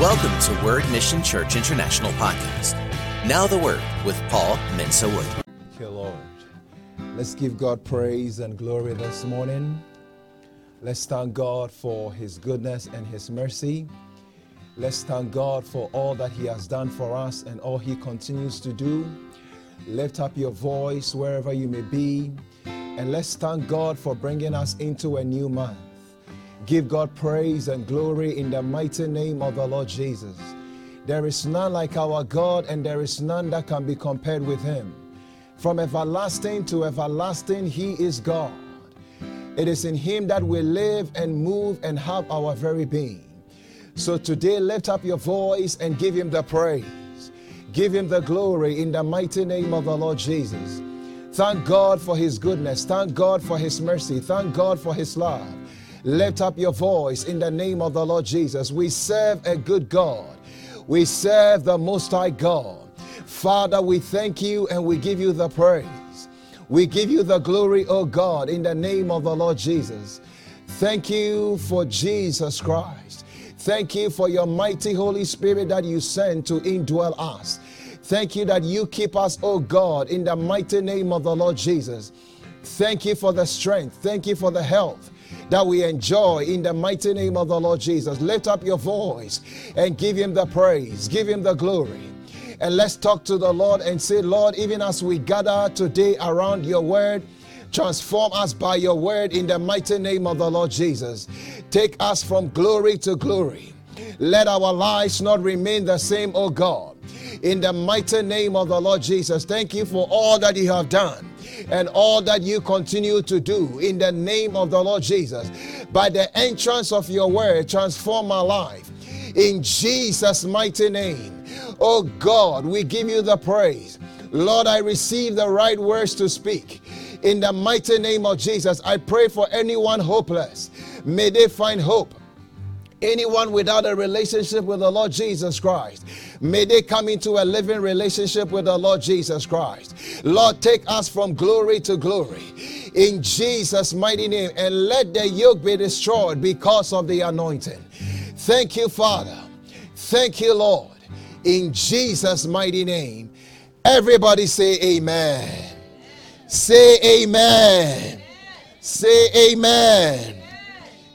Welcome to Word Mission Church International Podcast. Now the Word with Paul Mensa Wood. Thank you, Lord. Let's give God praise and glory this morning. Let's thank God for His goodness and His mercy. Let's thank God for all that He has done for us and all He continues to do. Lift up your voice wherever you may be, and let's thank God for bringing us into a new month. Give God praise and glory in the mighty name of the Lord Jesus. There is none like our God, and there is none that can be compared with Him. From everlasting to everlasting, He is God. It is in Him that we live and move and have our very being. So today, lift up your voice and give Him the praise. Give Him the glory in the mighty name of the Lord Jesus. Thank God for His goodness. Thank God for His mercy. Thank God for His love. Lift up your voice in the name of the Lord Jesus. We serve a good God. We serve the Most High God. Father, we thank you and we give you the praise. We give you the glory, O God, in the name of the Lord Jesus. Thank you for Jesus Christ. Thank you for your mighty Holy Spirit that you send to indwell us. Thank you that you keep us, O God, in the mighty name of the Lord Jesus. Thank you for the strength. Thank you for the health that we enjoy in the mighty name of the Lord Jesus. Lift up your voice and give him the praise, give him the glory. And let's talk to the Lord and say, Lord, even as we gather today around your word, transform us by your word in the mighty name of the Lord Jesus. Take us from glory to glory. Let our lives not remain the same, O God. In the mighty name of the Lord Jesus, thank you for all that you have done and all that you continue to do in the name of the Lord Jesus. By the entrance of your word, transform my life in Jesus' mighty name. Oh God, we give you the praise. Lord, I receive the right words to speak. In the mighty name of Jesus, I pray for anyone hopeless. May they find hope. Anyone without a relationship with the Lord Jesus Christ, may they come into a living relationship with the Lord Jesus Christ. Lord, take us from glory to glory in Jesus' mighty name and let the yoke be destroyed because of the anointing. Thank you, Father. Thank you, Lord. In Jesus' mighty name. Everybody say amen. Say amen. Say amen.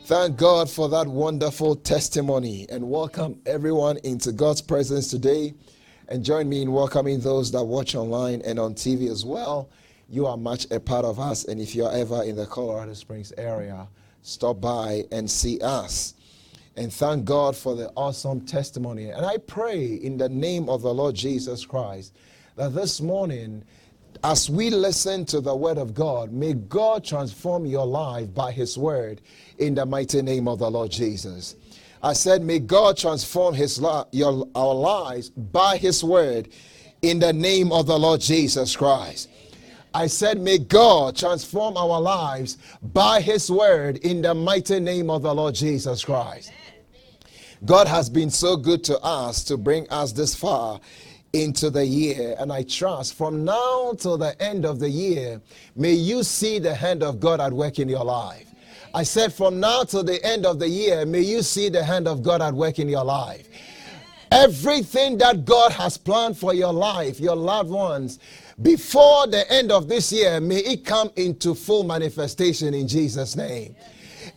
Thank God for that wonderful testimony and welcome everyone into God's presence today. And join me in welcoming those that watch online and on TV as well. You are much a part of us, and if you're ever in the Colorado Springs area, stop by and see us. And thank God for the awesome testimony. And I pray in the name of the Lord Jesus Christ that this morning as we listen to the word of God, may God transform your life by his word in the mighty name of the Lord Jesus. I said, may God transform his li- your, our lives by his word in the name of the Lord Jesus Christ. I said, may God transform our lives by his word in the mighty name of the Lord Jesus Christ. God has been so good to us to bring us this far into the year. And I trust from now till the end of the year, may you see the hand of God at work in your life. I said, from now till the end of the year, may you see the hand of God at work in your life. Everything that God has planned for your life, your loved ones, before the end of this year, may it come into full manifestation in Jesus' name.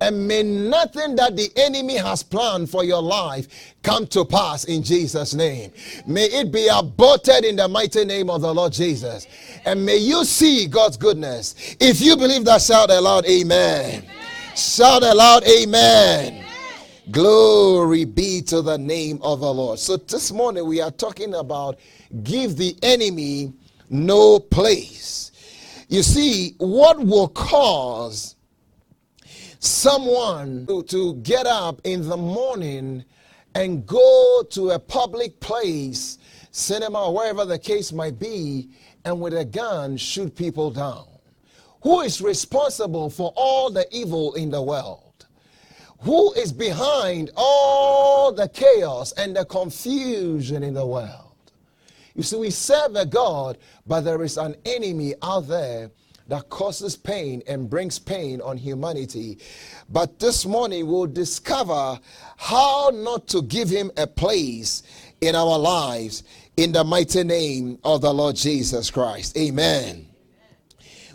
And may nothing that the enemy has planned for your life come to pass in Jesus' name. May it be aborted in the mighty name of the Lord Jesus. And may you see God's goodness. If you believe that, shout aloud, Amen. amen. Shout aloud, Amen. amen. Glory be to the name of the Lord. So this morning we are talking about give the enemy no place. You see, what will cause someone to, to get up in the morning and go to a public place, cinema, wherever the case might be, and with a gun shoot people down? Who is responsible for all the evil in the world? Who is behind all the chaos and the confusion in the world? You see, we serve a God, but there is an enemy out there that causes pain and brings pain on humanity. But this morning we'll discover how not to give him a place in our lives in the mighty name of the Lord Jesus Christ. Amen.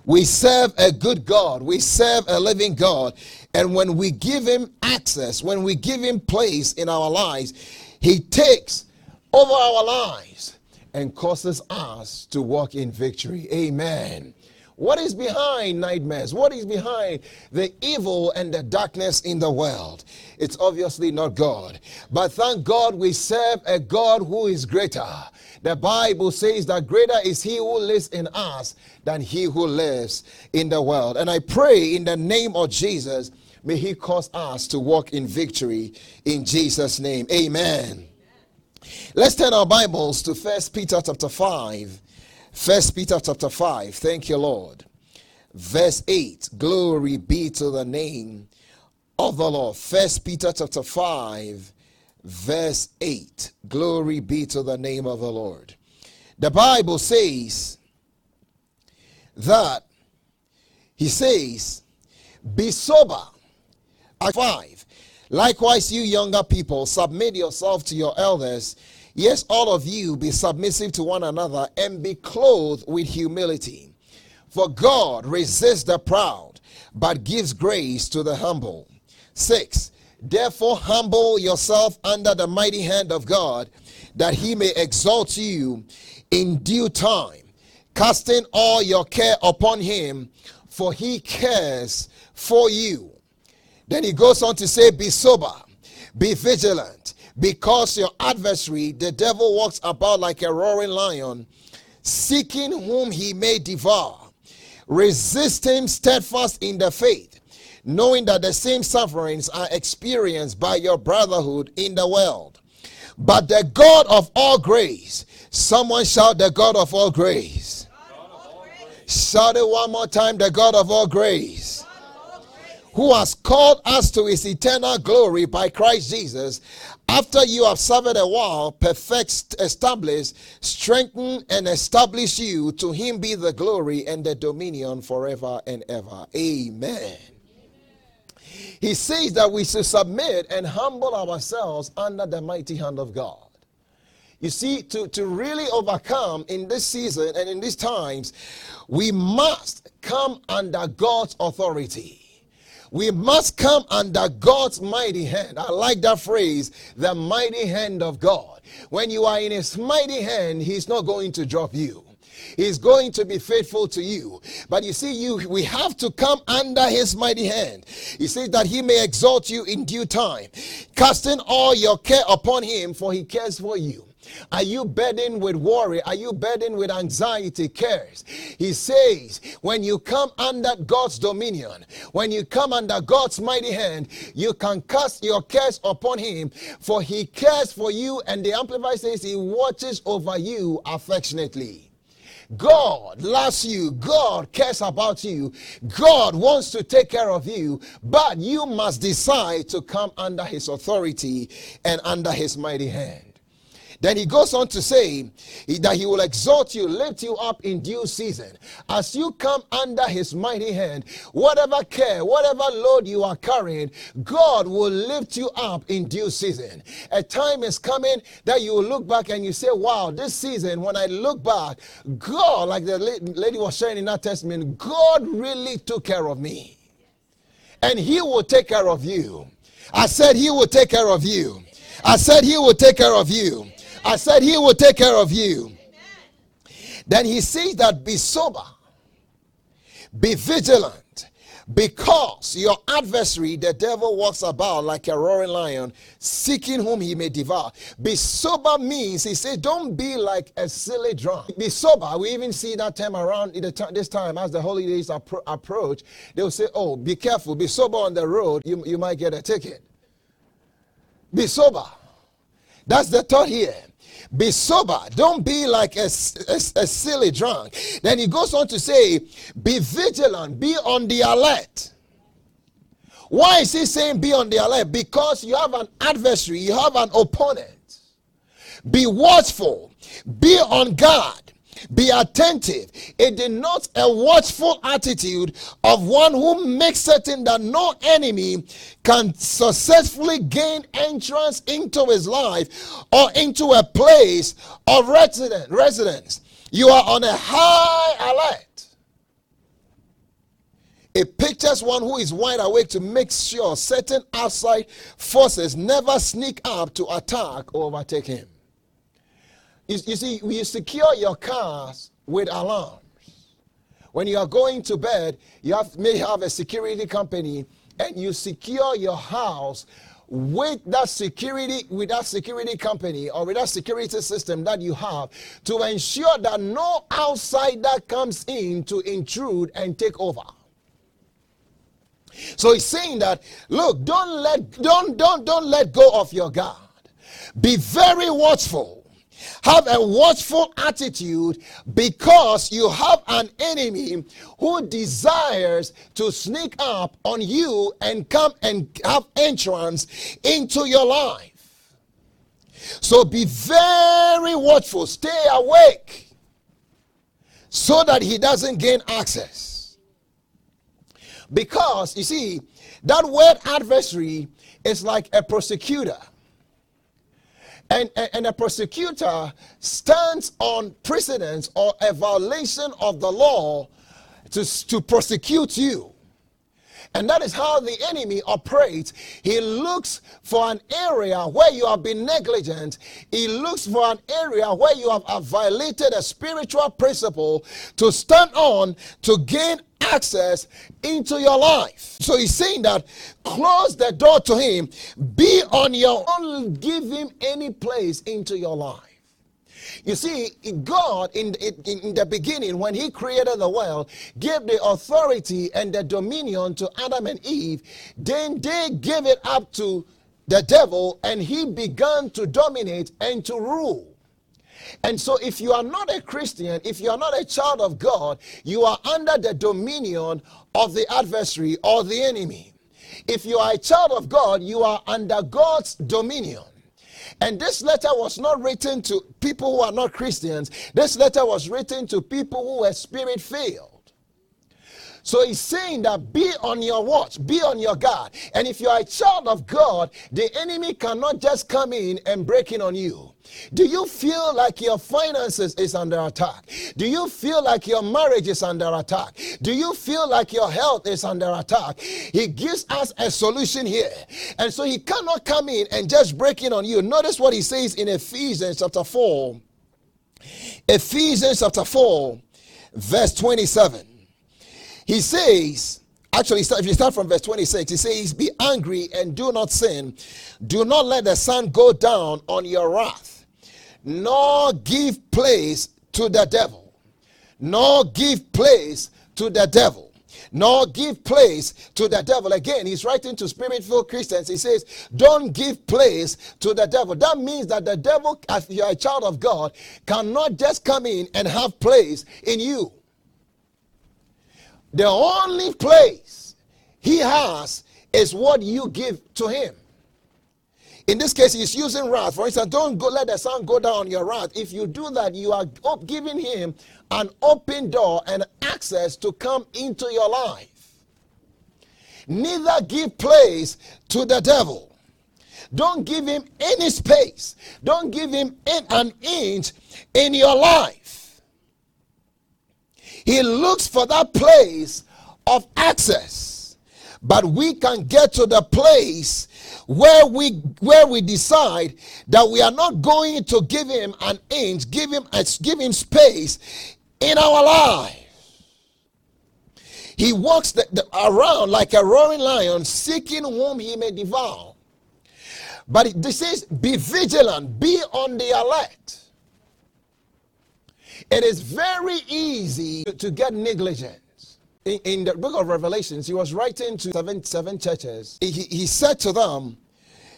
We serve a good God. We serve a living God. And when we give him access, when we give him place in our lives, he takes over our lives and causes us to walk in victory. Amen. What is behind nightmares? What is behind the evil and the darkness in the world? It's obviously not God. But thank God we serve a God who is greater. The Bible says that greater is he who lives in us than he who lives in the world. And I pray in the name of Jesus, may he cause us to walk in victory in Jesus' name. Amen. Let's turn our Bibles to First Peter chapter 5 First Peter chapter 5. Thank you, Lord. Verse 8. Glory be to the name of the Lord. First Peter chapter 5, verse 8. Glory be to the name of the Lord. The Bible says that he says, Be sober. At 5. Likewise, you younger people, submit yourself to your elders Yes, all of you be submissive to one another and be clothed with humility. For God resists the proud, but gives grace to the humble. Six, therefore humble yourself under the mighty hand of God, that he may exalt you in due time, casting all your care upon him, for he cares for you. Then he goes on to say, Be sober, be vigilant because your adversary, the devil, walks about like a roaring lion, seeking whom he may devour. Resist him steadfast in the faith, knowing that the same sufferings are experienced by your brotherhood in the world. But the God of all grace, someone shout, The God of all grace. Shout it one more time, The God of all grace who has called us to his eternal glory by Christ Jesus, after you have suffered a while, perfect, establish, strengthen, and establish you. To him be the glory and the dominion forever and ever. Amen. He says that we should submit and humble ourselves under the mighty hand of God. You see, to, to really overcome in this season and in these times, we must come under God's authority. We must come under God's mighty hand. I like that phrase, the mighty hand of God. When you are in His mighty hand, He's not going to drop you. He's going to be faithful to you. But you see, you we have to come under his mighty hand. He says that he may exalt you in due time, casting all your care upon him, for he cares for you. Are you burdened with worry? Are you burdened with anxiety, cares? He says, when you come under God's dominion, when you come under God's mighty hand, you can cast your cares upon Him, for He cares for you. And the Amplified says, He watches over you affectionately. God loves you. God cares about you. God wants to take care of you, but you must decide to come under His authority and under His mighty hand. Then he goes on to say that he will exalt you, lift you up in due season. As you come under his mighty hand, whatever care, whatever load you are carrying, God will lift you up in due season. A time is coming that you will look back and you say, Wow, this season, when I look back, God, like the lady was sharing in that testament, God really took care of me. And he will take care of you. I said, He will take care of you. I said, He will take care of you. I said, He will take care of you. Then he says that be sober, be vigilant, because your adversary, the devil, walks about like a roaring lion, seeking whom he may devour. Be sober means, he says, don't be like a silly drunk. Be sober. We even see that time around this time as the holidays appro- approach. They'll say, oh, be careful, be sober on the road, you, you might get a ticket. Be sober. That's the thought here. Be sober. Don't be like a, a, a, silly drunk. Then he goes on to say, Be vigilant. Be on the alert. Why is he saying be on the alert? Because you have an adversary, you have an opponent. Be watchful. Be on guard. Be attentive. It denotes a watchful attitude of one who makes certain that no enemy can successfully gain entrance into his life or into a place of resident, residence. You are on a high alert. It pictures one who is wide awake to make sure certain outside forces never sneak up to attack or overtake him. You, you see, you secure your cars with alarms. When you are going to bed, you have, may have a security company and you secure your house with that security with that security company or with that security system that you have to ensure that no outsider comes in to intrude and take over. So he's saying that look don't let don't don't don't let go of your guard. Be very watchful have a watchful attitude because you have an enemy who desires to sneak up on you and come and have entrance into your life. So be very watchful, stay awake so that he doesn't gain access. Because you see, that word adversary is like a prosecutor and, and, and, a prosecutor stands on precedence or a violation of the law to, to prosecute you. And that is how the enemy operates. He looks for an area where you have been negligent. He looks for an area where you have, have violated a spiritual principle to stand on to gain access into your life. So he's saying that close the door to him, be on your own, give him any place into your life. You see, God in, in, in, the beginning, when He created the world, gave the authority and the dominion to Adam and Eve. Then they gave it up to the devil, and he began to dominate and to rule. And so, if you are not a Christian, if you are not a child of God, you are under the dominion of the adversary or the enemy. If you are a child of God, you are under God's dominion. And this letter was not written to people who are not Christians, this letter was written to people who were spirit filled. So he's saying that be on your watch, be on your guard. And if you are a child of God, the enemy cannot just come in and break in on you. Do you feel like your finances is under attack? Do you feel like your marriage is under attack? Do you feel like your health is under attack? He gives us a solution here. And so he cannot come in and just break in on you. Notice what he says in Ephesians chapter 4. Ephesians chapter 4, verse 27. He says, actually, if you start from verse 26, he says, Be angry and do not sin. Do not let the sun go down on your wrath, nor give place to the devil. Nor give place to the devil. Nor give place to the devil. Again, he's writing to spirit filled Christians. He says, Don't give place to the devil. That means that the devil, if you're a child of God, cannot just come in and have place in you. The only place he has is what you give to him. In this case, he's using wrath. For instance, don't go, let the sun go down on your wrath. If you do that, you are giving him an open door and access to come into your life. Neither give place to the devil. Don't give him any space. Don't give him an inch in your life. He looks for that place of access. But we can get to the place where we where we decide that we are not going to give him an inch, give him give him space in our life. He walks the, the, around like a roaring lion, seeking whom he may devour. But this is be vigilant, be on the alert. It is very easy to get negligent. In, in, the book of Revelations, he was writing to seven, seven churches. He, he said to them,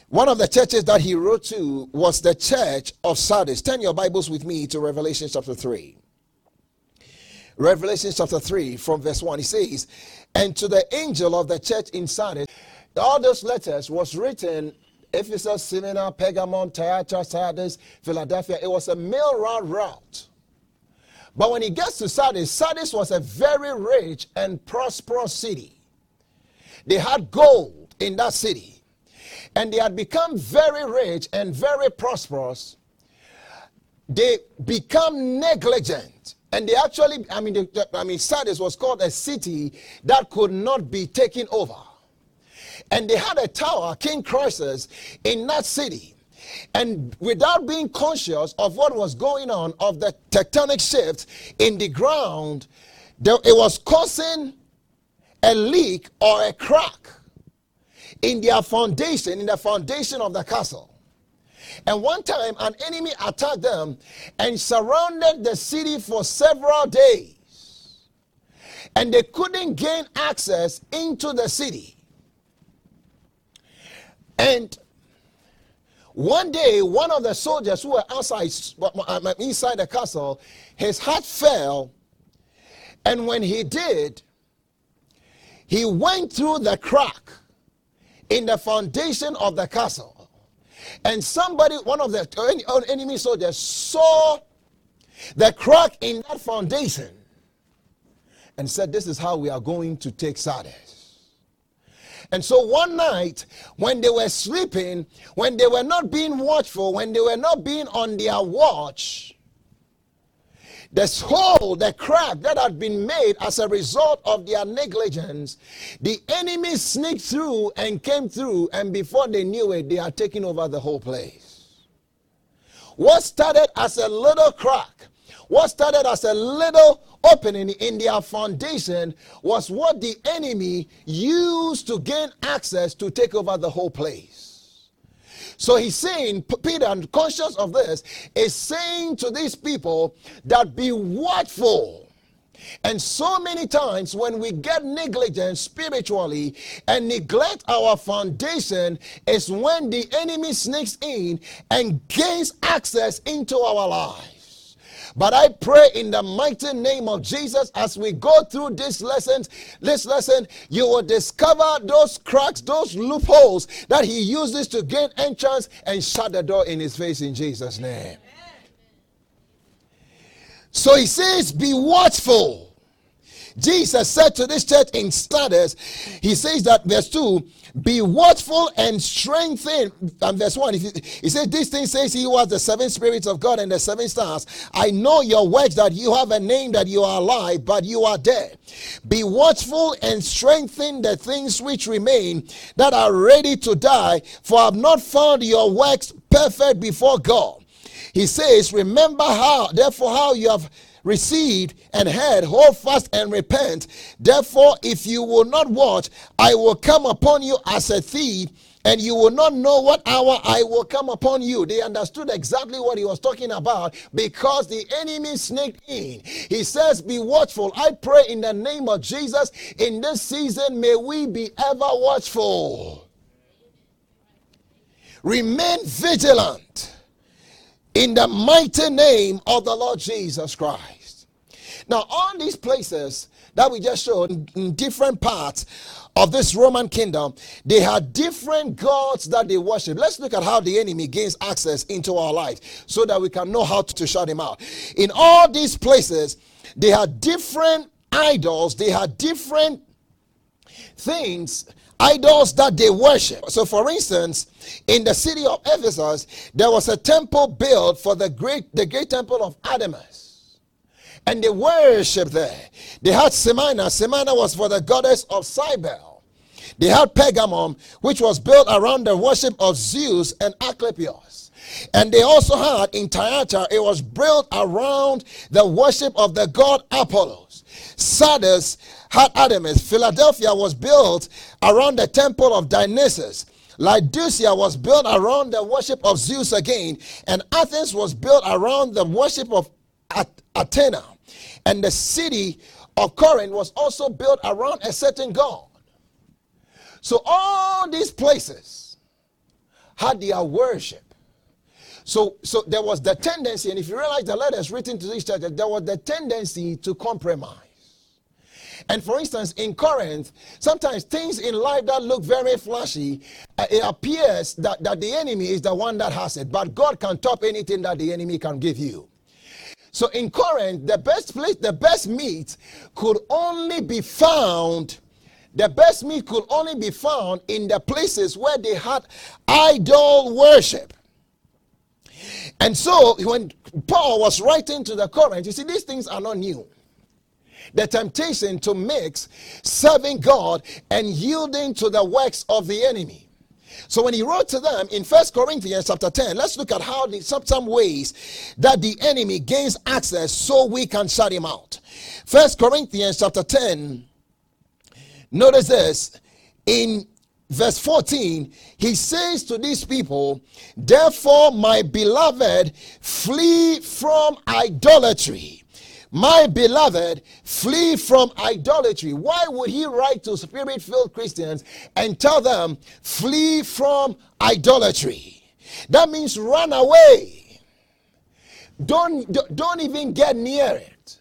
one of the churches that he wrote to was the church of Sardis. Turn your Bibles with me to Revelation chapter 3. Revelation chapter 3, from verse 1, he says, And to the angel of the church in Sardis, all those letters was written Ephesus, Smyrna, Pergamon, Thyatira, Sardis, Philadelphia. It was a mail route route. But when he gets to Sardis, Sardis was a very rich and prosperous city. They had gold in that city. And they had become very rich and very prosperous. They become negligent. And they actually, I mean, they, I mean, Sardis was called a city that could not be taken over. And they had a tower, King Croesus, in that city. And without being conscious of what was going on, of the tectonic shift in the ground, there, it was causing a leak or a crack in their foundation, in the foundation of the castle. And one time, an enemy attacked them and surrounded the city for several days. And they couldn't gain access into the city. And one day, one of the soldiers who were outside, uh, uh, inside the castle, his heart fell. And when he did, he went through the crack in the foundation of the castle. And somebody, one of the uh, enemy soldiers, saw the crack in that foundation and said, This is how we are going to take Sardis. And so one night, when they were sleeping, when they were not being watchful, when they were not being on their watch, this hole, the crack that had been made as a result of their negligence, the enemy sneaked through and came through, and before they knew it, they had taken over the whole place. What started as a little crack, what started as a little opening in their foundation was what the enemy used to gain access to take over the whole place. So he's saying, Peter, conscious of this, is saying to these people that be watchful. And so many times when we get negligent spiritually and neglect our foundation is when the enemy sneaks in and gains access into our lives. But I pray in the mighty name of Jesus as we go through this lesson, this lesson, you will discover those cracks, those loopholes that he uses to gain entrance and shut the door in his face in Jesus' name. So he says, Be watchful. Jesus said to this church in Sardis, he says that verse 2 be watchful and strengthen. And verse 1, he, he says, This thing says he was the seven spirits of God and the seven stars. I know your works that you have a name that you are alive, but you are dead. Be watchful and strengthen the things which remain that are ready to die, for I have not found your works perfect before God. He says, Remember how, therefore, how you have received and heard, hold fast and repent. Therefore, if you will not watch, I will come upon you as a thief, and you will not know what hour I will come upon you. They understood exactly what he was talking about because the enemy sneaked in. He says, Be watchful. I pray in the name of Jesus in this season, may we be ever watchful. Remain vigilant in the mighty name of the Lord Jesus Christ. Now, all these places that we just showed in different parts of this Roman kingdom, they had different gods that they worship. Let's look at how the enemy gains access into our lives so that we can know how to shut him out. In all these places, they had different idols, they had different things idols that they worship. So, for instance, in the city of Ephesus, there was a temple built for the great, the great temple of Artemis. And they worshiped there. They had Smyrna. Smyrna was for the goddess of Cybele. They had Pergamum, which was built around the worship of Zeus and Asclepius. And they also had in Thyatira, it was built around the worship of the god Apollos. Sardis had Artemis. Philadelphia was built around the temple of Dionysus. Laodicea was built around the worship of Zeus again, and Athens was built around the worship of Athena. And the city of Corinth was also built around a certain god. So all these places had their worship. So, so there was the tendency, and if you realize the letters written to these churches, there was the tendency to compromise. And for instance, in Corinth, sometimes things in life that look very flashy, uh, it appears that, that the enemy is the one that has it, but God can top anything that the enemy can give you. So in Corinth, the best place, the best meat could only be found. The best meat could only be found in the places where they had idol worship. And so when Paul was writing to the Corinth, you see, these things are not new. The temptation to mix serving God and yielding to the works of the enemy. So when he wrote to them in First Corinthians chapter 10, let's look at how the, some, some ways that the enemy gains access so we can shut him out. First Corinthians chapter 10, notice this in verse 14, he says to these people, Therefore, my beloved, flee from idolatry. My beloved, flee from idolatry. Why would he write to spirit filled Christians and tell them, flee from idolatry? That means run away. Don't, don't even get near it.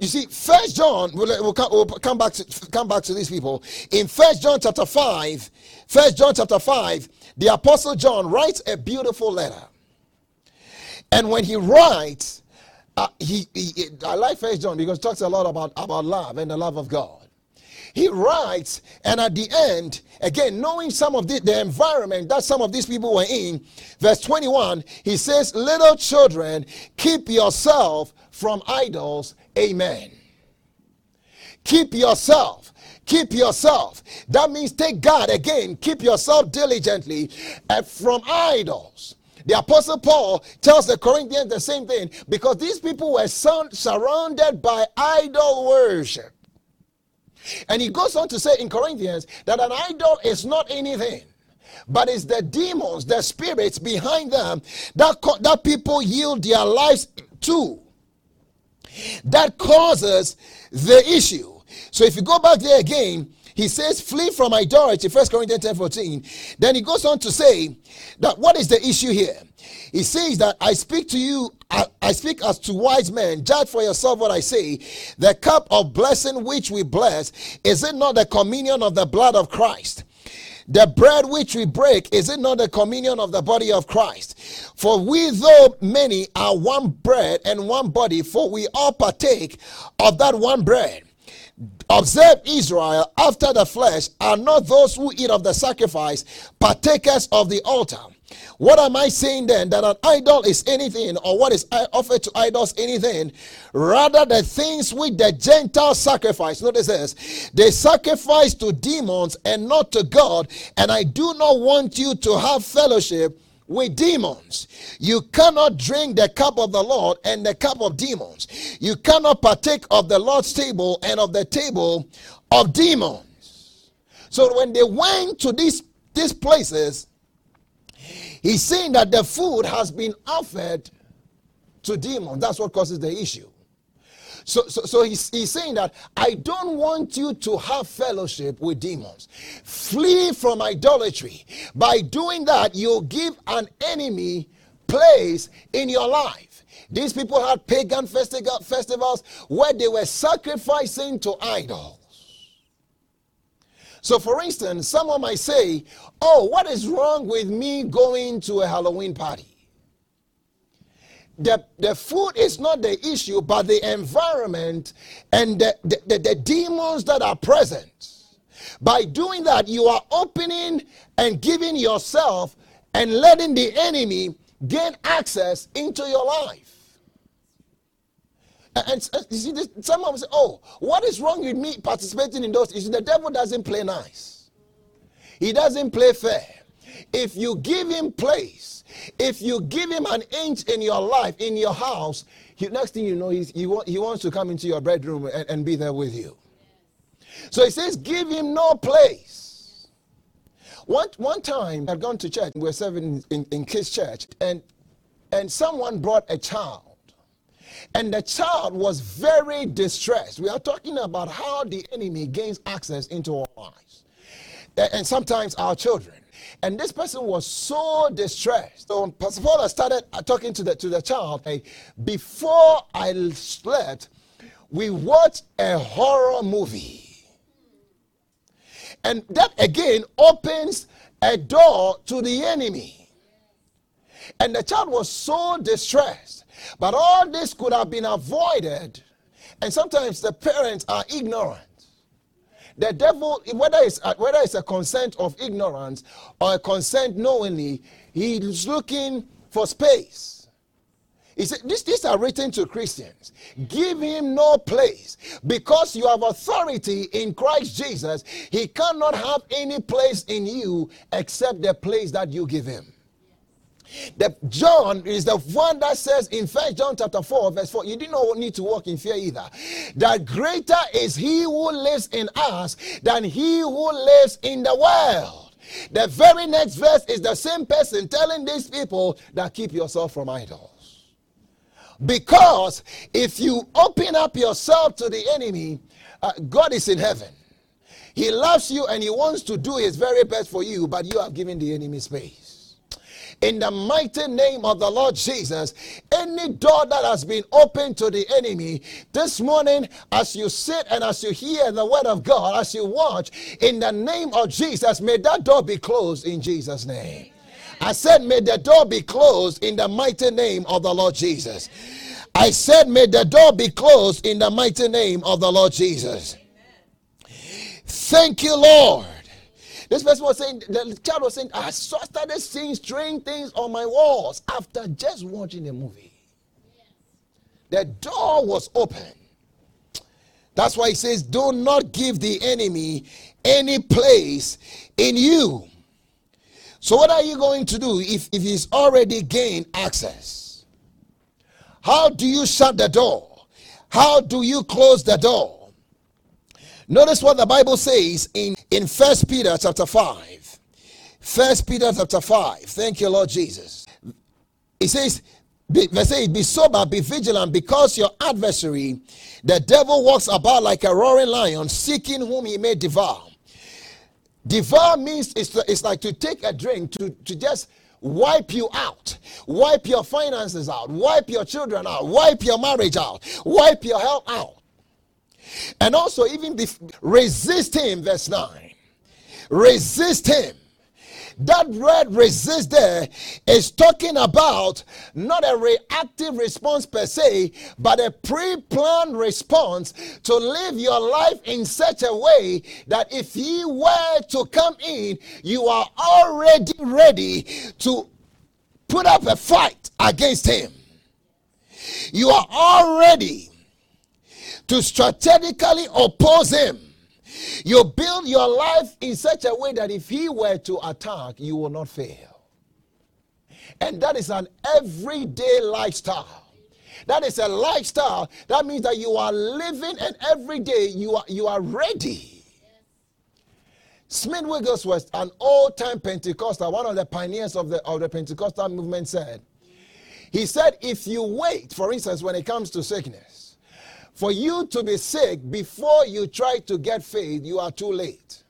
You see, First John, we'll, we'll, come, we'll come back to come back to these people. In First John chapter 5, First John chapter 5, the Apostle John writes a beautiful letter. And when he writes, uh, he, he, I like First John because it talks a lot about, about love and the love of God. He writes, and at the end, again, knowing some of the, the environment that some of these people were in, verse 21, he says, Little children, keep yourself from idols. Amen. Keep yourself keep yourself. That means take God again, keep yourself diligently uh, from idols. The Apostle Paul tells the Corinthians the same thing because these people were surrounded by idol worship. And he goes on to say in Corinthians that an idol is not anything, but it's the demons, the spirits behind them that, that people yield their lives to that causes the issue. So if you go back there again, he says, flee from idolatry, 1 Corinthians 10 14. Then he goes on to say that what is the issue here? He says that I speak to you, I, I, speak as to wise men. Judge for yourself what I say. The cup of blessing which we bless, is it not the communion of the blood of Christ? The bread which we break, is it not the communion of the body of Christ? For we, though many, are one bread and one body, for we all partake of that one bread. Observe Israel after the flesh are not those who eat of the sacrifice, partakers of the altar. What am I saying then? That an idol is anything, or what is offered to idols anything? Rather, the things which the Gentiles sacrifice. Notice this they sacrifice to demons and not to God. And I do not want you to have fellowship with demons. You cannot drink the cup of the Lord and the cup of demons. You cannot partake of the Lord's table and of the table of demons. So when they went to these, these places, he's saying that the food has been offered to demons. That's what causes the issue. So, so, so he's, he's saying that I don't want you to have fellowship with demons. Flee from idolatry. By doing that, you'll give an enemy place in your life. These people had pagan festivals where they were sacrificing to idols. So, for instance, someone might say, Oh, what is wrong with me going to a Halloween party? The, the food is not the issue, but the environment and the, the, the, the demons that are present. By doing that, you are opening and giving yourself and letting the enemy gain access into your life. And, uh, you see, this, of will say, Oh, what is wrong with me participating in those? See, the devil doesn't play nice, he doesn't play fair. If you give him place, if you give him an inch in your life, in your house, he, next thing you know, he, he wants to come into your bedroom and, and be there with you. So he says, give him no place. One, one time, I had gone to church, we were serving in, in Kids Church, and, and someone brought a child. And the child was very distressed. We are talking about how the enemy gains access into our lives. And sometimes our children. And this person was so distressed. So Pastor Paul started talking to the, to the child, hey, before I slept, we watched a horror movie. And that again opens a door to the enemy. And the child was so distressed. But all this could have been avoided. And sometimes the parents are ignorant. The devil, whether it's, uh, whether it's a consent of ignorance or a consent knowingly, he's looking for space. He said, this, These are written to Christians. Give him no place. Because you have authority in Christ Jesus, he cannot have any place in you except the place that you give him. The John is the one that says in First John chapter 4, verse 4, you do not need to walk in fear either. That greater is he who lives in us than he who lives in the world. The very next verse is the same person telling these people that keep yourself from idols. Because if you open up yourself to the enemy, uh, God is in heaven. He loves you and he wants to do his very best for you, but you have given the enemy space. In the mighty name of the Lord Jesus, any door that has been opened to the enemy this morning, as you sit and as you hear the word of God, as you watch, in the name of Jesus, may that door be closed in Jesus' name. I said, May the door be closed in the mighty name of the Lord Jesus. I said, May the door be closed in the mighty name of the Lord Jesus. Thank you, Lord. This person was saying, the child was saying, I started seeing strange things on my walls after just watching a movie. The door was open. That's why he says, Do not give the enemy any place in you. So, what are you going to do if, if he's already gained access? How do you shut the door? How do you close the door? Notice what the Bible says in, in First Peter chapter 5. First Peter chapter 5. Thank you, Lord Jesus. It says, be, verse 8, be sober, be vigilant, because your adversary, the devil, walks about like a roaring lion, seeking whom he may devour. Devour means it's, it's like to take a drink to, to just wipe you out, wipe your finances out, wipe your children out, wipe your marriage out, wipe your health out. And also, even bef- resist him, verse 9. Resist him that word resist there is talking about not a reactive response per se, but a pre planned response to live your life in such a way that if he were to come in, you are already ready to put up a fight against him. You are already to strategically oppose him you build your life in such a way that if he were to attack, you will not fail. And that is an everyday lifestyle. That is a lifestyle. That means that you are living and every day you are you are ready. Smith Wigglesworth, an old-time Pentecostal, one of the pioneers of the, of the Pentecostal movement, said, he said, if you wait, for instance, when it comes to sickness, for you to be sick before you try to get faith, you are too late.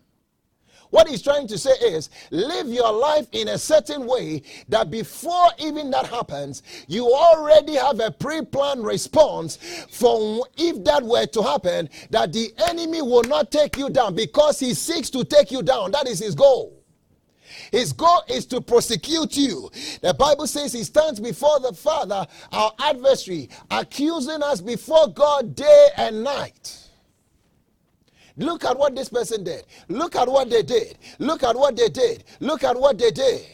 What he's trying to say is live your life in a certain way that before even that happens, you already have a pre planned response for if that were to happen, that the enemy will not take you down because he seeks to take you down. That is his goal. His goal is to prosecute you. The Bible says he stands before the Father, our adversary, accusing us before God day and night. Look at what this person did. Look at what they did. Look at what they did. Look at what they did.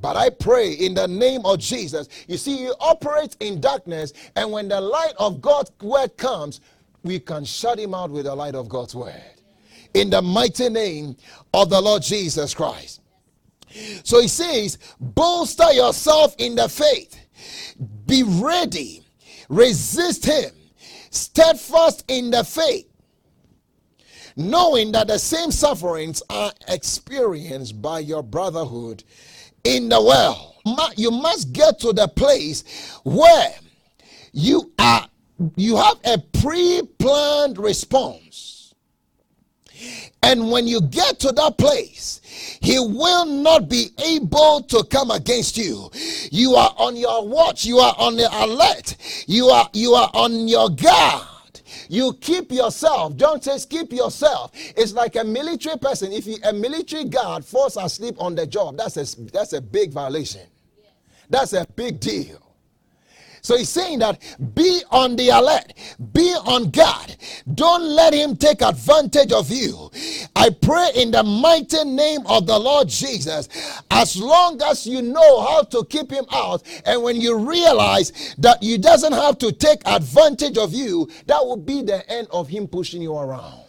But I pray in the name of Jesus. You see, you operate in darkness, and when the light of God's word comes, we can shut him out with the light of God's word in the mighty name of the Lord Jesus Christ. So he says, bolster yourself in the faith, be ready, resist him, steadfast in the faith, knowing that the same sufferings are experienced by your brotherhood in the world. You must get to the place where you are you have a pre-planned response and when you get to that place, he will not be able to come against you. You are on your watch, you are on the alert, you are you are on your guard. You keep yourself. John says, keep yourself. It's like a military person. If you, a military guard falls asleep on the job, that's a, that's a big violation. That's a big deal. So he's saying that be on the alert, be on guard. Don't let him take advantage of you. I pray in the mighty name of the Lord Jesus, as long as you know how to keep him out, and when you realize that he doesn't have to take advantage of you, that will be the end of him pushing you around.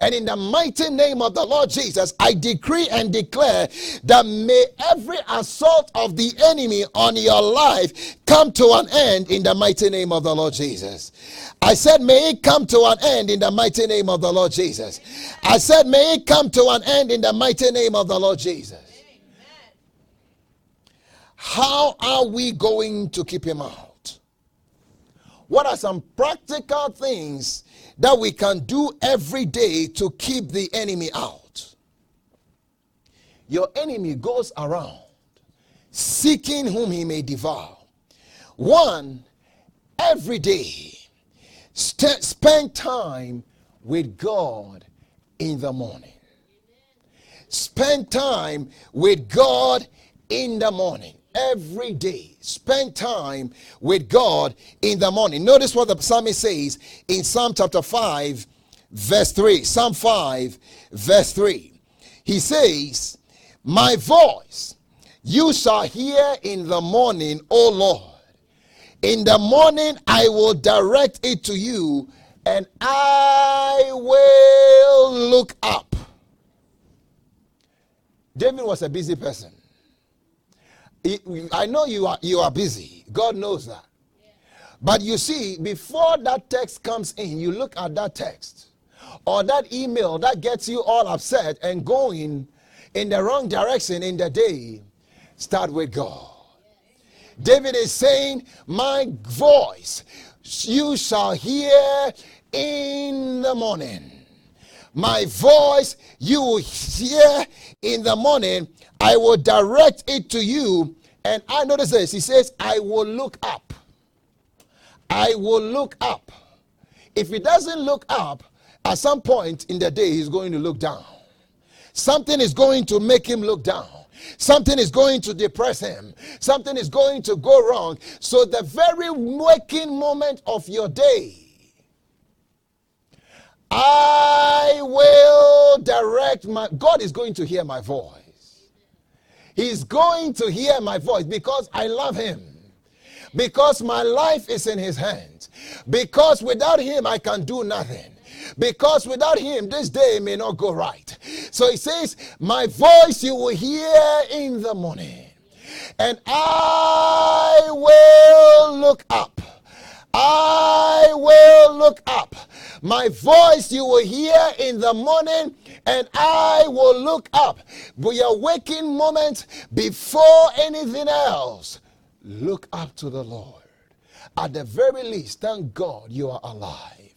And in the mighty name of the Lord Jesus, I decree and declare that may every assault of the enemy on your life come to an end in the mighty name of the Lord Jesus. I said, may it come to an end in the mighty name of the Lord Jesus. I said, may it come to an end in the mighty name of the Lord Jesus. How are we going to keep him out? What are some practical things that we can do every day to keep the enemy out. Your enemy goes around seeking whom he may devour. One, every day, st- spend time with God in the morning. Spend time with God in the morning every day. Spend time with God in the morning. Notice what the psalmist says in Psalm chapter 5, verse 3. Psalm 5, verse 3. He says, My voice you shall hear in the morning, O Lord. In the morning I will direct it to you, and I will look up. David was a busy person. I know you are you are busy. God knows that. But you see, before that text comes in, you look at that text or that email that gets you all upset and going in the wrong direction in the day. Start with God. David is saying, My voice you shall hear in the morning. My voice you will hear in the morning. I will direct it to you. And I notice this. He says, I will look up. I will look up. If he doesn't look up, at some point in the day, he's going to look down. Something is going to make him look down. Something is going to depress him. Something is going to go wrong. So, the very waking moment of your day, I will direct my God is going to hear my voice. He's going to hear my voice because I love him. Because my life is in his hands. Because without him I can do nothing. Because without him this day may not go right. So he says, My voice you will hear in the morning. And I will look up. I will look up. My voice you will hear in the morning, and I will look up. But your waking moment before anything else, look up to the Lord. At the very least, thank God you are alive.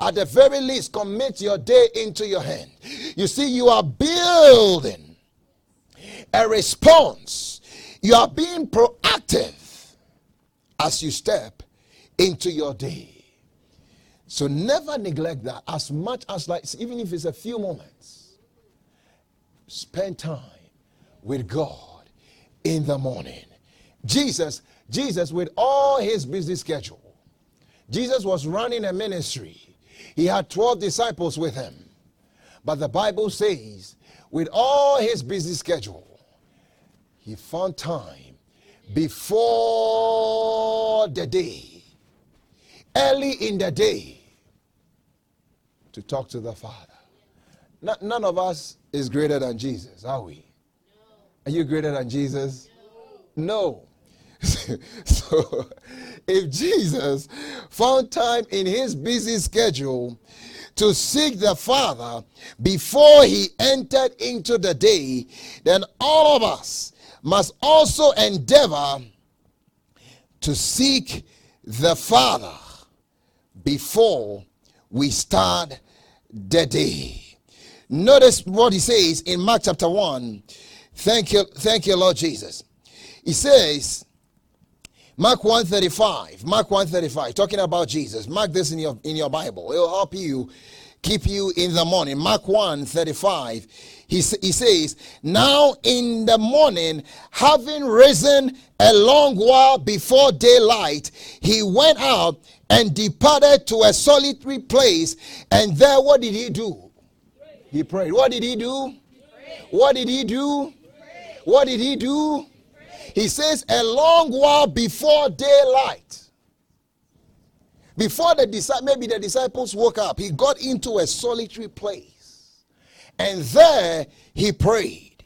At the very least, commit your day into your hand. You see, you are building a response. You are being proactive as you step into your day. So never neglect that as much as like even if it's a few moments. Spend time with God in the morning. Jesus, Jesus with all his busy schedule. Jesus was running a ministry. He had 12 disciples with him. But the Bible says with all his busy schedule, he found time before the day early in the day to talk to the Father. none of us is greater than Jesus, are we? Are you greater than Jesus? No. so, if Jesus found time in his busy schedule to seek the Father before he entered into the day, then all of us must also endeavor to seek the Father before we start the day. Notice what he says in Mark chapter 1. Thank you, thank you, Lord Jesus. He says, Mark 135. Mark 135. Talking about Jesus. Mark this in your in your Bible. It'll help you keep you in the morning. Mark 135. He, he says, Now in the morning, having risen a long while before daylight, he went out and departed to a solitary place. And there, what did he do? He prayed. What did he do? What did he do? What did he do? He says, a long while before daylight. Before the maybe the disciples woke up, he got into a solitary place. And there he prayed.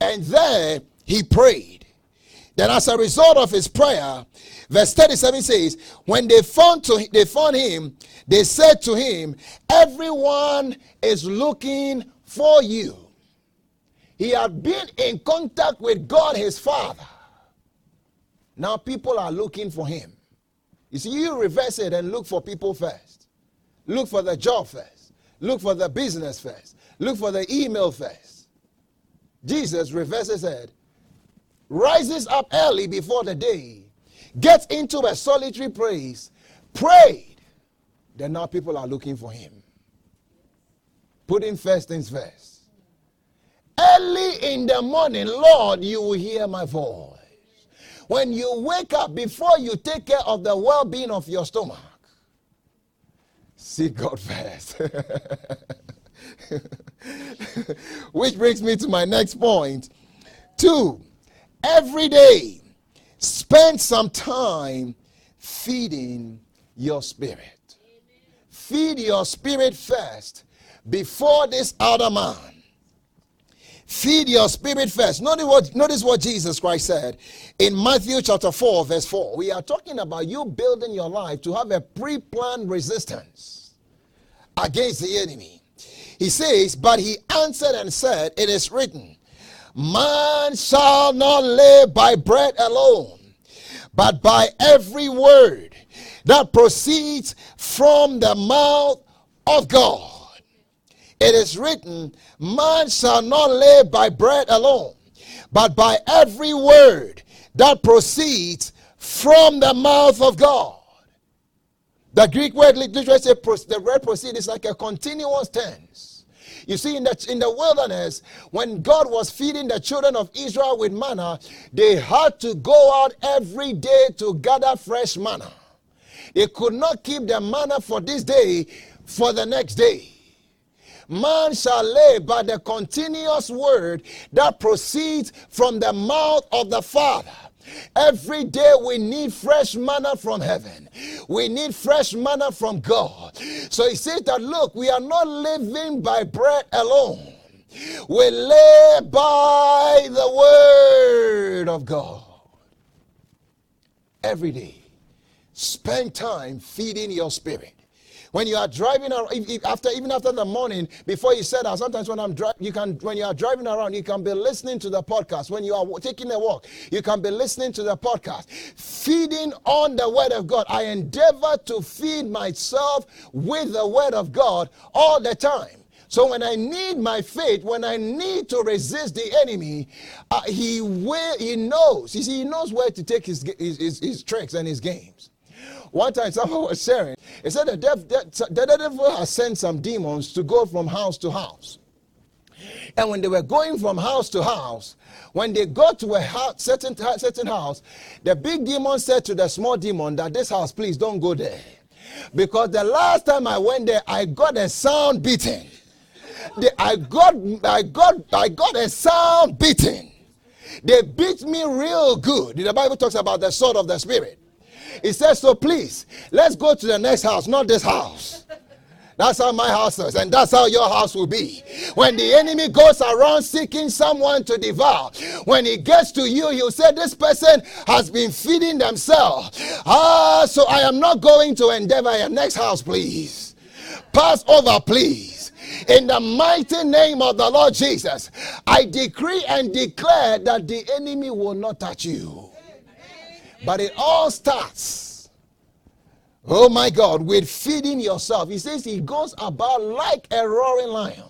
And there he prayed. Then, as a result of his prayer, verse 37 says, When they found, to, they found him, they said to him, Everyone is looking for you. He had been in contact with God his Father. Now people are looking for him. You see, you reverse it and look for people first. Look for the job first. Look for the business first. Look for the email first. Jesus reverses it, rises up early before the day, gets into a solitary place, prayed. Then now people are looking for him. Putting first things first. Early in the morning, Lord, you will hear my voice. When you wake up, before you take care of the well being of your stomach, seek God first. Which brings me to my next point. Two, every day, spend some time feeding your spirit. Feed your spirit first before this outer man Feed your spirit first. Notice what, notice what Jesus Christ said in Matthew chapter 4, verse 4. We are talking about you building your life to have a pre planned resistance against the enemy. He says, But he answered and said, It is written, Man shall not live by bread alone, but by every word that proceeds from the mouth of God. It is written, Man shall not live by bread alone, but by every word that proceeds from the mouth of God. The Greek word literature, the word proceed is like a continuous tense. You see, in the, in the wilderness, when God was feeding the children of Israel with manna, they had to go out every day to gather fresh manna. They could not keep the manna for this day for the next day. Man shall live by the continuous word that proceeds from the mouth of the Father. Every day we need fresh manna from heaven. We need fresh manna from God. So he says that look, we are not living by bread alone. We live by the word of God. Every day, spend time feeding your spirit. When you are driving around, after even after the morning, before you set out, sometimes when I'm driving, you can when you are driving around, you can be listening to the podcast. When you are taking a walk, you can be listening to the podcast. Feeding on the word of God. I endeavor to feed myself with the word of God all the time. So when I need my faith, when I need to resist the enemy, uh, he will, he knows. You see, he knows where to take his, his, his, his tricks and his games. One time someone was sharing, he said the, the devil has sent some demons to go from house to house. And when they were going from house to house, when they got to a house, certain, certain house, the big demon said to the small demon that this house, please don't go there. Because the last time I went there, I got a sound beating. The, I got I got I got a sound beating. They beat me real good. The Bible talks about the sword of the spirit. He says, So please, let's go to the next house, not this house. That's how my house is, and that's how your house will be. When the enemy goes around seeking someone to devour, when he gets to you, he'll say, This person has been feeding themselves. Ah, so I am not going to endeavor your next house, please. Pass over, please. In the mighty name of the Lord Jesus, I decree and declare that the enemy will not touch you. But it all starts, oh my God, with feeding yourself. He says he goes about like a roaring lion.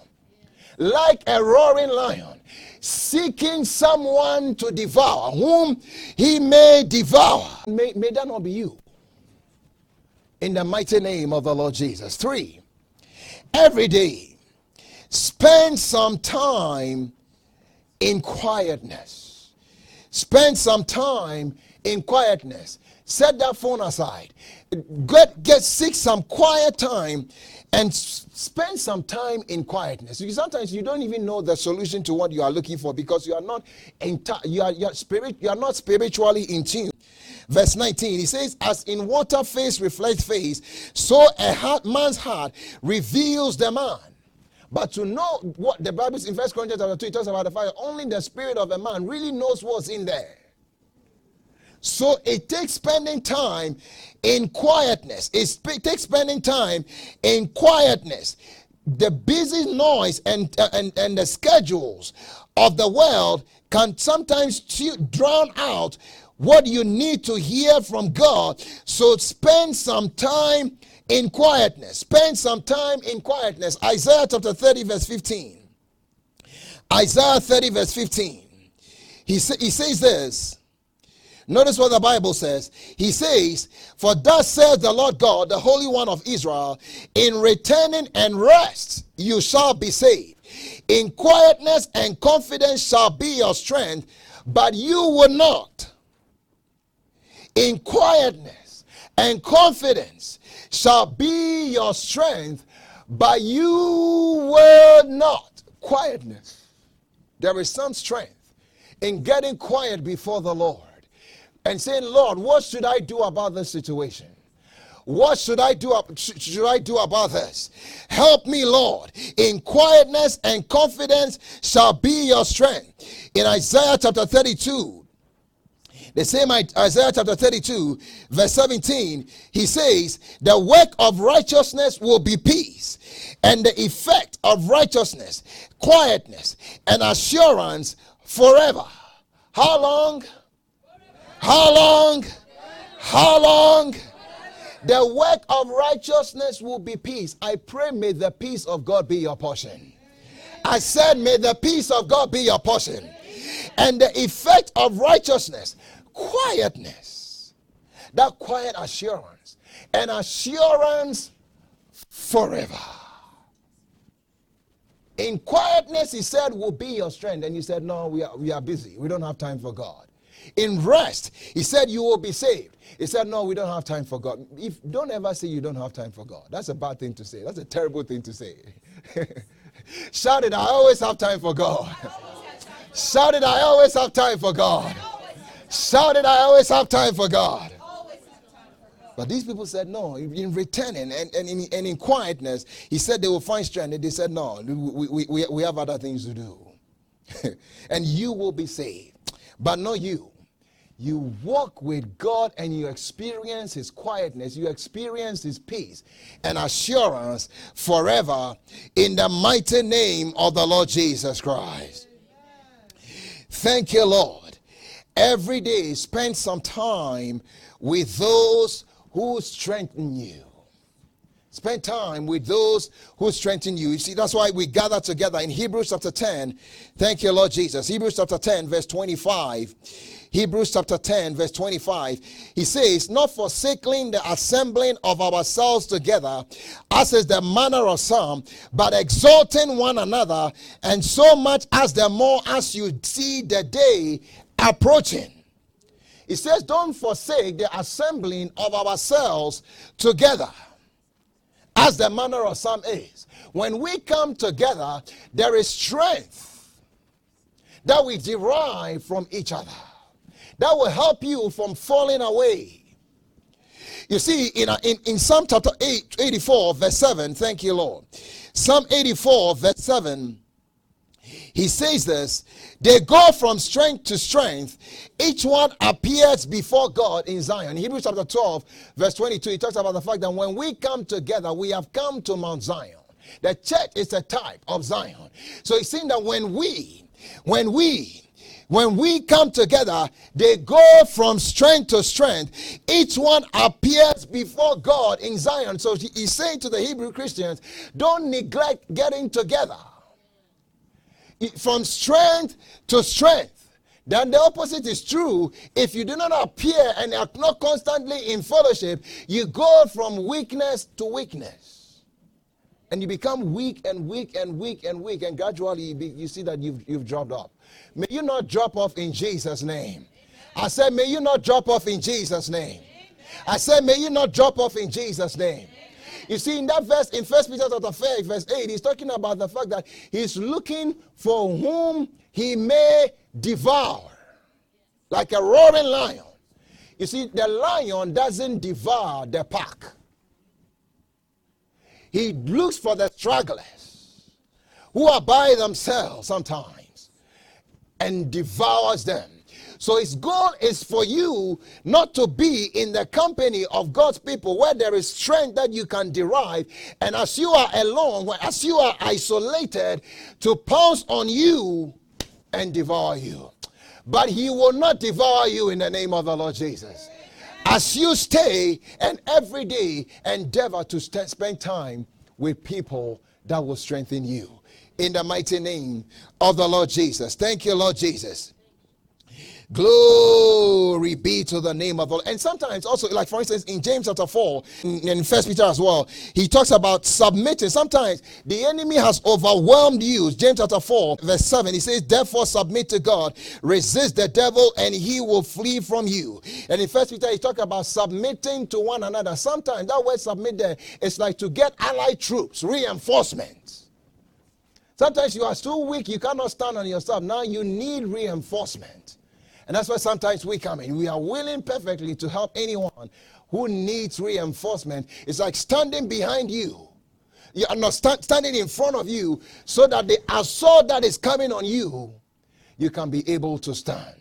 like a roaring lion, seeking someone to devour, whom he may devour. May, may that not be you. In the mighty name of the Lord Jesus. Three, every day, spend some time in quietness. Spend some time in quietness. Set that phone aside. Get, get seek some quiet time and spend some time in quietness. Because sometimes you don't even know the solution to what you are looking for because you are not enti- you are, you are spirit you are not spiritually in tune. Verse 19, he says, As in water face reflects face, so a heart, man's heart reveals the man. But to know what the Bible says in First Corinthians chapter 2, it talks about the that only the spirit of a man really knows what's in there. So it takes spending time in quietness. It takes spending time in quietness. The busy noise and, uh, and, and the schedules of the world can sometimes drown out what you need to hear from God. So spend some time in quietness. Spend some time in quietness. Isaiah chapter 30, verse 15. Isaiah 30, verse 15. He, sa- he says this. Notice what the Bible says. He says, For thus says the Lord God, the Holy One of Israel, in returning and rest you shall be saved. In quietness and confidence shall be your strength, but you will not. In quietness and confidence shall be your strength, but you will not. Quietness. There is some strength in getting quiet before the Lord and saying, Lord, what should I do about this situation? What should I do? Should I do about this? Help me, Lord. In quietness and confidence shall be your strength. In Isaiah chapter 32, the same Isaiah chapter 32, verse 17, he says, The work of righteousness will be peace, and the effect of righteousness, quietness, and assurance forever. How long? How long? How long? The work of righteousness will be peace. I pray, may the peace of God be your portion. I said, may the peace of God be your portion. And the effect of righteousness, quietness. That quiet assurance. And assurance forever. In quietness, he said, will be your strength. And you said, no, we are, we are busy. We don't have time for God in rest. He said, You will be saved. He said, No, we don't have time for God. If don't ever say you don't have time for God. That's a bad thing to say. That's a terrible thing to say. Shout it, I always have time for God. Shout it, I always have time for God. Shout it, I always have time for God. But these people said no. In returning and, and, in, and in quietness, he said they will find strength. And they said, no, we, we, we, we have other things to do. and you will be saved. But not you you walk with God and you experience His quietness, you experience His peace and assurance forever in the mighty name of the Lord Jesus Christ. Thank you, Lord. Every day, spend some time with those who strengthen you. Spend time with those who strengthen you. You see, that's why we gather together in Hebrews chapter 10. Thank you, Lord Jesus. Hebrews chapter 10, verse 25. Hebrews chapter 10, verse 25. He says, Not forsaking the assembling of ourselves together, as is the manner of some, but exalting one another, and so much as the more as you see the day approaching. He says, Don't forsake the assembling of ourselves together as the manner of some is. When we come together, there is strength that we derive from each other that will help you from falling away. You see, in, uh, in, in Psalm chapter 8, 84, verse 7, thank you, Lord. Psalm 84, verse 7, he says this they go from strength to strength. Each one appears before God in Zion. Hebrews chapter 12, verse 22, he talks about the fact that when we come together, we have come to Mount Zion. The church is a type of Zion. So he's saying that when we, when we, when we come together, they go from strength to strength. Each one appears before God in Zion. So he's saying to the Hebrew Christians, don't neglect getting together. from strength to strength. Then the opposite is true. If you do not appear and are not constantly in fellowship, you go from weakness to weakness. And you become weak and weak and weak and weak, and gradually you, be, you see that you've, you've dropped off. May you not drop off in Jesus' name. I said, may you not drop off in Jesus' name. I said, may you not drop off in Jesus' name. You see, in that verse, in First Peter chapter 5, verse 8, he's talking about the fact that he's looking for whom he may devour like a roaring lion. You see, the lion doesn't devour the pack, he looks for the stragglers who are by themselves sometimes and devours them. So his goal is for you not to be in the company of God's people where there is strength that you can derive. And as you are alone, as you are isolated, to pounce on you and devour you. But he will not devour you in the name of the Lord Jesus. As you stay and every day endeavor to st- spend time with people that will strengthen you. In the mighty name of the Lord Jesus. Thank you, Lord Jesus. Glory be to the name of the Lord. And sometimes also, like for instance, in James chapter 4, in First Peter as well, he talks about submitting. Sometimes the enemy has overwhelmed you. James chapter 4, verse 7, he says, Therefore submit to God, resist the devil, and he will flee from you. And in First Peter, he talks about submitting to one another. Sometimes that word submit there is like to get allied troops, reinforcements. Sometimes you are so weak you cannot stand on yourself. Now you need reinforcement. And that's why sometimes we come in. We are willing perfectly to help anyone who needs reinforcement. It's like standing behind you. You are not stand, standing in front of you so that the assault that is coming on you, you can be able to stand.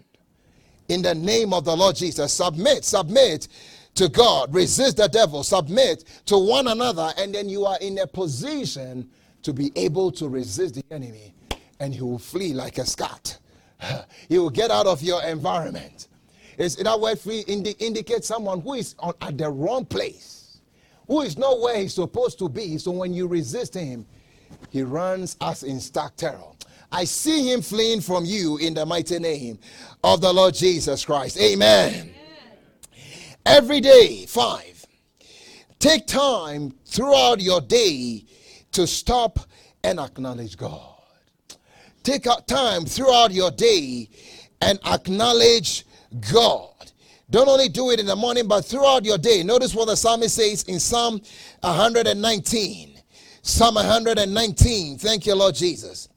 In the name of the Lord Jesus, submit, submit to God, resist the devil, submit to one another, and then you are in a position to be able to resist the enemy, and he will flee like a scat. you will get out of your environment. It's, that word free indi- indicates someone who is on, at the wrong place, who is not where he's supposed to be. So when you resist him, he runs us in stark terror. I see him fleeing from you in the mighty name of the Lord Jesus Christ. Amen. Amen. Every day, five, take time throughout your day to stop and acknowledge God. Take out time throughout your day and acknowledge God. Don't only do it in the morning, but throughout your day. Notice what the psalmist says in Psalm 119. Psalm 119. Thank you, Lord Jesus.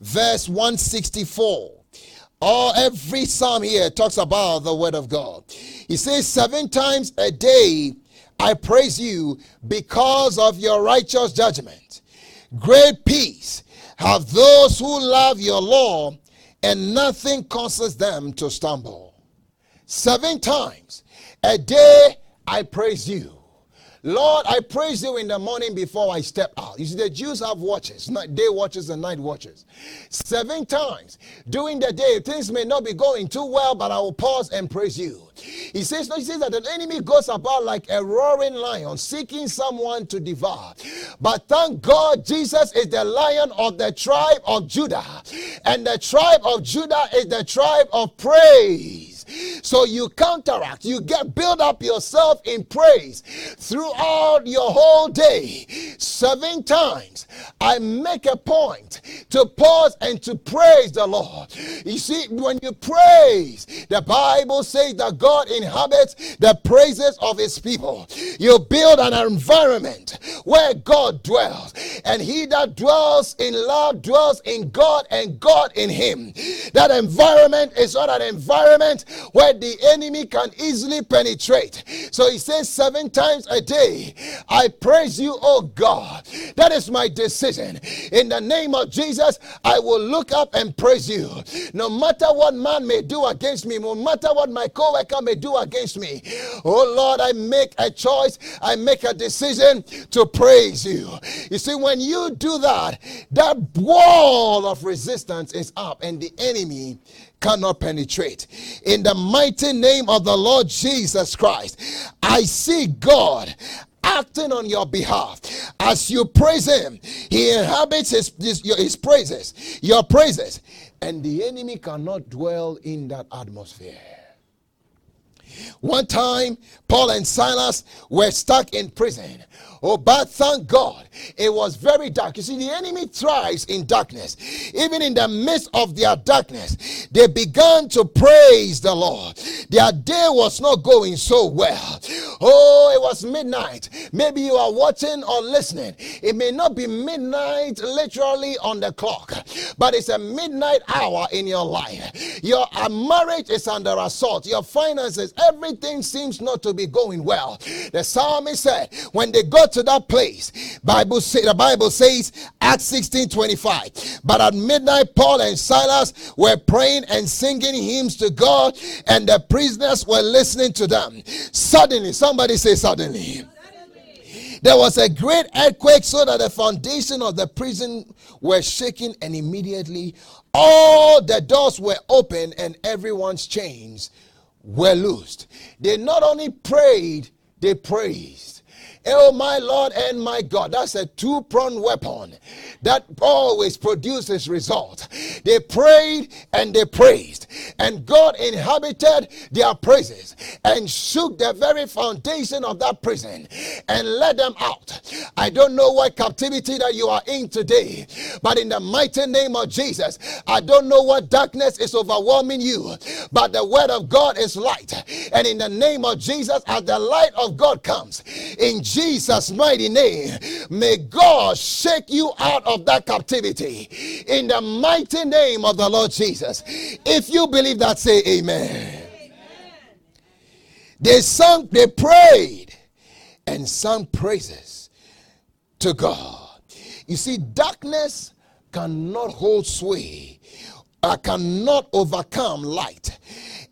Verse 164. All every psalm here talks about the word of God. He says, Seven times a day I praise you because of your righteous judgment. Great peace have those who love your law, and nothing causes them to stumble. Seven times a day I praise you. Lord, I praise you in the morning before I step out. You see, the Jews have watches, day watches and night watches. Seven times during the day, things may not be going too well, but I will pause and praise you. He says, no, he says that the enemy goes about like a roaring lion, seeking someone to devour. But thank God, Jesus is the lion of the tribe of Judah. And the tribe of Judah is the tribe of praise. So you counteract, you get build up yourself in praise throughout your whole day. Seven times I make a point to pause and to praise the Lord. You see, when you praise, the Bible says that God inhabits the praises of his people. You build an environment where God dwells, and he that dwells in love dwells in God and God in him. That environment is not an environment where the enemy can easily penetrate. So he says seven times a day, I praise you, oh God. That is my decision. In the name of Jesus, I will look up and praise you. No matter what man may do against me, no matter what my co-worker may do against me. Oh Lord, I make a choice, I make a decision to praise you. You see, when you do that, that wall of resistance is up and the enemy cannot penetrate. In the mighty name of the Lord Jesus Christ, I see God acting on your behalf. As you praise Him, He inhabits His, his, his praises, your praises, and the enemy cannot dwell in that atmosphere. One time, Paul and Silas were stuck in prison. Oh, but thank God, it was very dark. You see, the enemy thrives in darkness. Even in the midst of their darkness, they began to praise the Lord. Their day was not going so well. Oh, it was midnight. Maybe you are watching or listening. It may not be midnight literally on the clock, but it's a midnight hour in your life. Your marriage is under assault. Your finances, everything seems not to be going well. The psalmist said, when they got to that place. Bible say, the Bible says, Acts 16 25. But at midnight, Paul and Silas were praying and singing hymns to God, and the prisoners were listening to them. Suddenly, somebody say, suddenly. There was a great earthquake so that the foundation of the prison were shaken, and immediately all the doors were open and everyone's chains were loosed. They not only prayed, they praised. Oh, my Lord and my God. That's a two pronged weapon that always produces result. They prayed and they praised, and God inhabited their praises and shook the very foundation of that prison and let them out. I don't know what captivity that you are in today, but in the mighty name of Jesus, I don't know what darkness is overwhelming you, but the word of God is light. And in the name of Jesus, as the light of God comes, in Jesus' mighty name, may God shake you out of that captivity in the mighty name of the Lord Jesus. If you believe that, say amen. amen. They sung, they prayed, and sung praises to God. You see, darkness cannot hold sway, I cannot overcome light.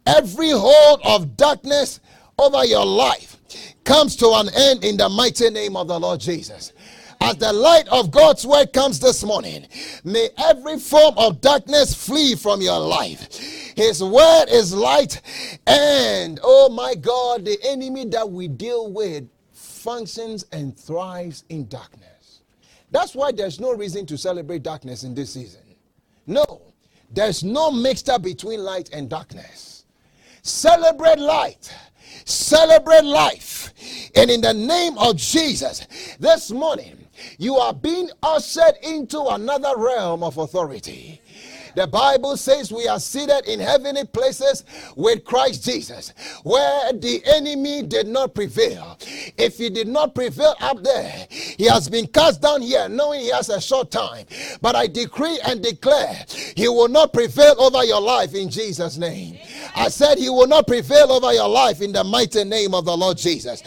Every hold of darkness over your life comes to an end in the mighty name of the Lord Jesus. As the light of God's word comes this morning, may every form of darkness flee from your life. His word is light, and oh my God, the enemy that we deal with functions and thrives in darkness. That's why there's no reason to celebrate darkness in this season. No, there's no mixture between light and darkness. Celebrate light Celebrate life. And in the name of Jesus, this morning, you are being ushered into another realm of authority. The Bible says we are seated in heavenly places with Christ Jesus, where the enemy did not prevail. If he did not prevail up there, he has been cast down here, knowing he has a short time. But I decree and declare he will not prevail over your life in Jesus' name. I said he will not prevail over your life in the mighty name of the Lord Jesus.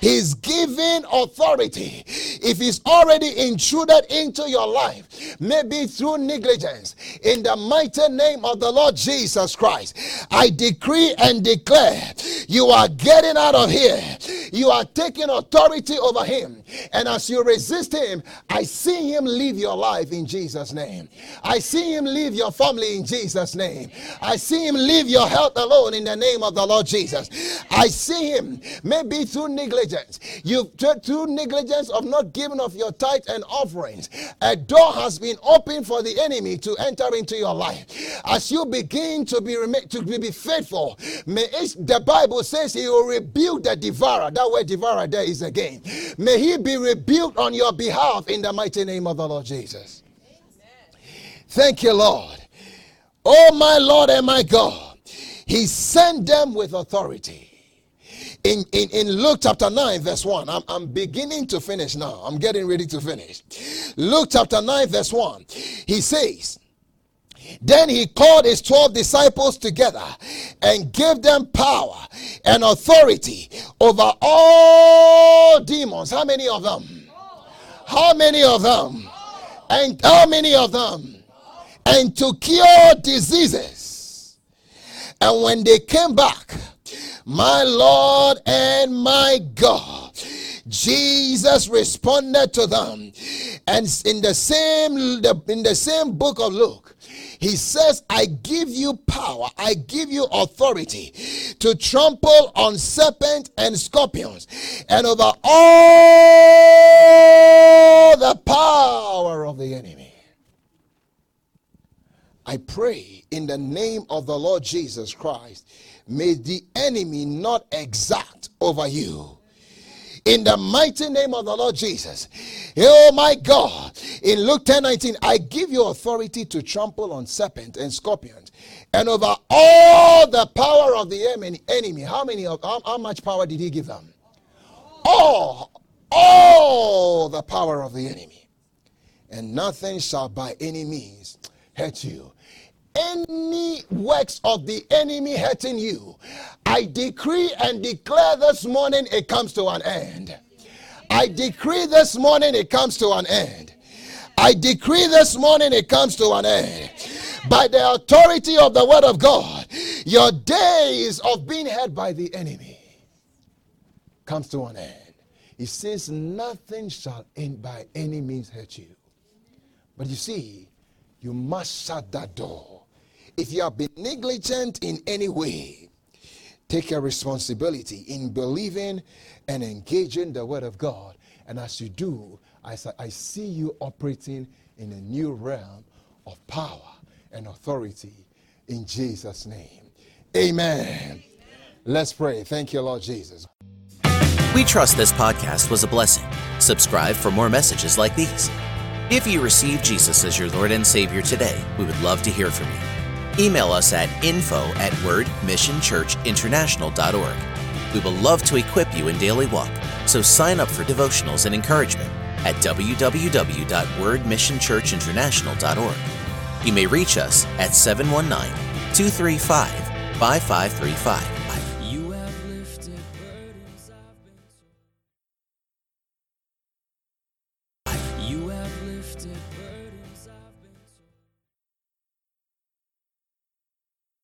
He's given authority. If he's already intruded into your life, maybe through negligence, in the the mighty name of the Lord Jesus Christ, I decree and declare you are getting out of here. You are taking authority over him. And as you resist him, I see him leave your life in Jesus' name. I see him leave your family in Jesus' name. I see him leave your health alone in the name of the Lord Jesus. I see him maybe through negligence. You've through negligence of not giving of your tithe and offerings. A door has been opened for the enemy to enter into your life. As you begin to be to be faithful, may it, the Bible says he will rebuke the devourer. That word devourer there is again. May he be rebuked on your behalf in the mighty name of the Lord Jesus. Thank you, Lord. Oh, my Lord and my God. He sent them with authority. In, in, in Luke chapter 9, verse 1, I'm, I'm beginning to finish now. I'm getting ready to finish. Luke chapter 9, verse 1, he says, then he called his 12 disciples together and gave them power and authority over all demons. How many of them? How many of them? And how many of them? And to cure diseases. And when they came back, my Lord and my God, Jesus responded to them. And in the same in the same book of Luke, He says, I give you power, I give you authority to trample on serpents and scorpions and over all the power of the enemy. I pray in the name of the Lord Jesus Christ, may the enemy not exact over you in the mighty name of the Lord Jesus. Oh my God. In Luke 10 19, I give you authority to trample on serpents and scorpions and over all the power of the enemy. How many of how, how much power did he give them? All, all the power of the enemy. And nothing shall by any means hurt you any works of the enemy hurting you, I decree and declare this morning it comes to an end. I decree this morning it comes to an end. I decree this morning it comes to an end. By the authority of the word of God, your days of being hurt by the enemy comes to an end. He says, Nothing shall end by any means hurt you. But you see, you must shut that door if you have been negligent in any way, take a responsibility in believing and engaging the Word of God. And as you do, I, I see you operating in a new realm of power and authority in Jesus' name. Amen. Let's pray. Thank you, Lord Jesus. We trust this podcast was a blessing. Subscribe for more messages like these. If you receive Jesus as your Lord and Savior today, we would love to hear from you. Email us at info at wordmissionchurchinternational.org. We will love to equip you in daily walk, so sign up for devotionals and encouragement at www.wordmissionchurchinternational.org. You may reach us at 719 235 5535.